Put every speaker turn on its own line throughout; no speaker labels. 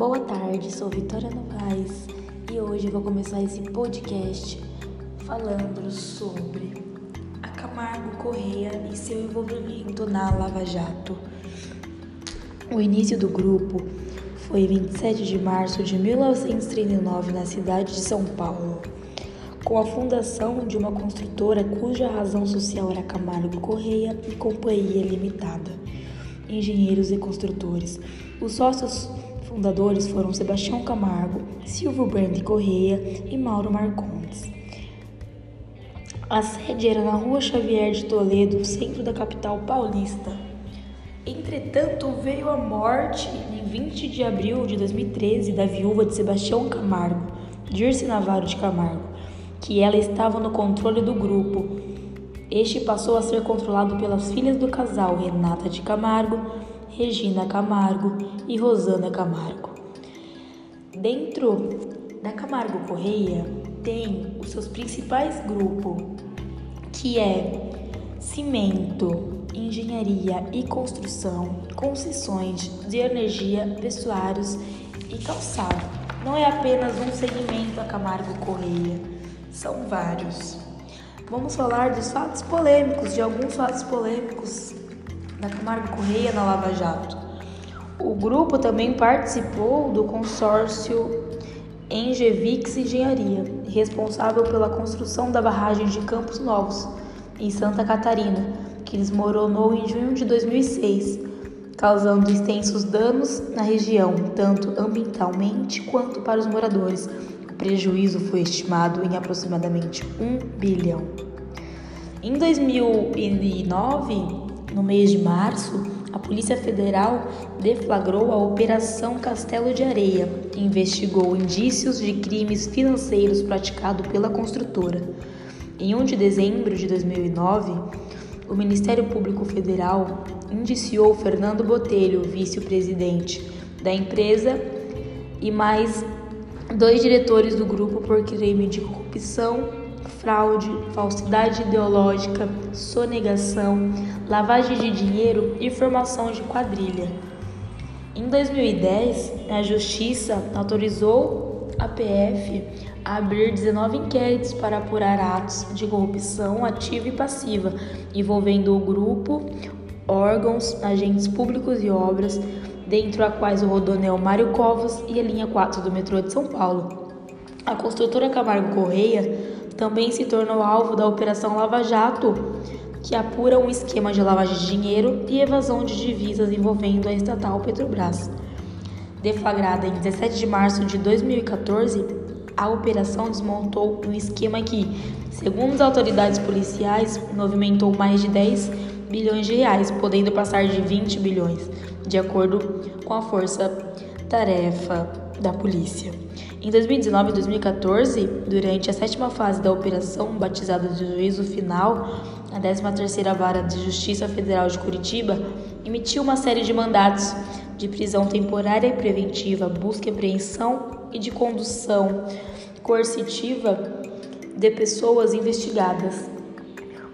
Boa tarde, sou Vitória Novaes e hoje vou começar esse podcast falando sobre a Camargo Correia e seu envolvimento na Lava Jato. O início do grupo foi 27 de março de 1939 na cidade de São Paulo, com a fundação de uma construtora cuja razão social era Camargo Correia e Companhia Limitada, engenheiros e construtores. Os sócios fundadores foram Sebastião Camargo, Silvio Brandi Correia e Mauro Marcondes. A sede era na Rua Xavier de Toledo, centro da capital paulista. Entretanto, veio a morte em 20 de abril de 2013 da viúva de Sebastião Camargo, Dirce Navarro de Camargo, que ela estava no controle do grupo. Este passou a ser controlado pelas filhas do casal Renata de Camargo, Regina Camargo e Rosana Camargo. Dentro da Camargo Correia tem os seus principais grupos, que é cimento, engenharia e construção, concessões de energia, vestuários e calçado. Não é apenas um segmento a Camargo Correia, são vários. Vamos falar dos fatos polêmicos, de alguns fatos polêmicos da Camargo Correia na Lava Jato. O grupo também participou do consórcio Engevix Engenharia, responsável pela construção da barragem de Campos Novos, em Santa Catarina, que desmoronou em junho de 2006, causando extensos danos na região, tanto ambientalmente quanto para os moradores. O prejuízo foi estimado em aproximadamente 1 bilhão. Em 2009, no mês de março, a Polícia Federal deflagrou a Operação Castelo de Areia e investigou indícios de crimes financeiros praticados pela construtora. Em 1 de dezembro de 2009, o Ministério Público Federal indiciou Fernando Botelho, vice-presidente da empresa, e mais dois diretores do grupo por crime de corrupção fraude, falsidade ideológica, sonegação, lavagem de dinheiro e formação de quadrilha. Em 2010, a Justiça autorizou a PF a abrir 19 inquéritos para apurar atos de corrupção ativa e passiva envolvendo o grupo, órgãos, agentes públicos e obras, dentre a quais o Rodonel Mário Covas e a linha 4 do metrô de São Paulo. A construtora Camargo Correia também se tornou alvo da Operação Lava Jato, que apura um esquema de lavagem de dinheiro e evasão de divisas envolvendo a estatal Petrobras. Deflagrada em 17 de março de 2014, a operação desmontou um esquema que, segundo as autoridades policiais, movimentou mais de 10 bilhões de reais, podendo passar de 20 bilhões, de acordo com a força-tarefa da polícia. Em 2019 e 2014, durante a sétima fase da operação, batizada de Juízo Final, a 13ª Vara de Justiça Federal de Curitiba emitiu uma série de mandatos de prisão temporária e preventiva, busca e apreensão e de condução coercitiva de pessoas investigadas.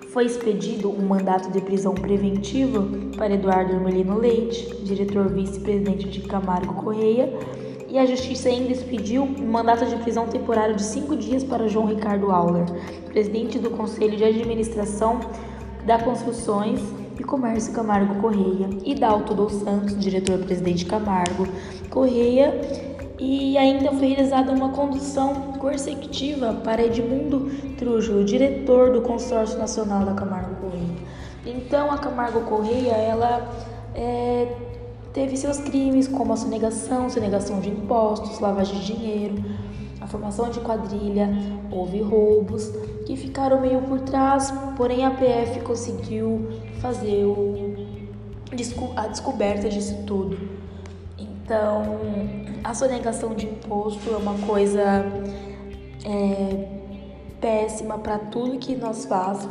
Foi expedido um mandato de prisão preventiva para Eduardo Hermelino Leite, diretor vice-presidente de Camargo Correia, e a Justiça ainda expediu um mandato de prisão temporário de cinco dias para João Ricardo Auler, presidente do Conselho de Administração da Construções e Comércio Camargo Correia, e Dalto dos Santos, diretor-presidente Camargo Correia, e ainda foi realizada uma condução coercitiva para Edmundo Trujo, diretor do Consórcio Nacional da Camargo Correia. Então, a Camargo Correia, ela é, teve seus crimes como a sonegação, sonegação de impostos, lavagem de dinheiro, a formação de quadrilha, houve roubos que ficaram meio por trás, porém a PF conseguiu fazer o, a descoberta disso tudo. Então, a sonegação de imposto é uma coisa é, péssima para tudo que nós faz,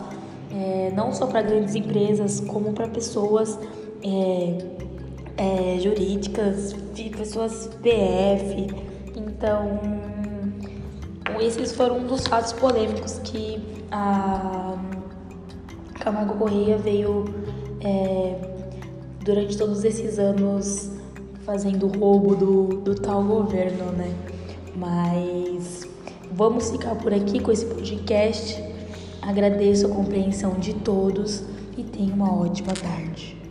é, não só para grandes empresas, como para pessoas é, é, jurídicas, pessoas PF. Então, esses foram um dos fatos polêmicos que a Camargo Correia veio é, durante todos esses anos fazendo roubo do, do tal governo, né? Mas vamos ficar por aqui com esse podcast. Agradeço a compreensão de todos e tenha uma ótima tarde.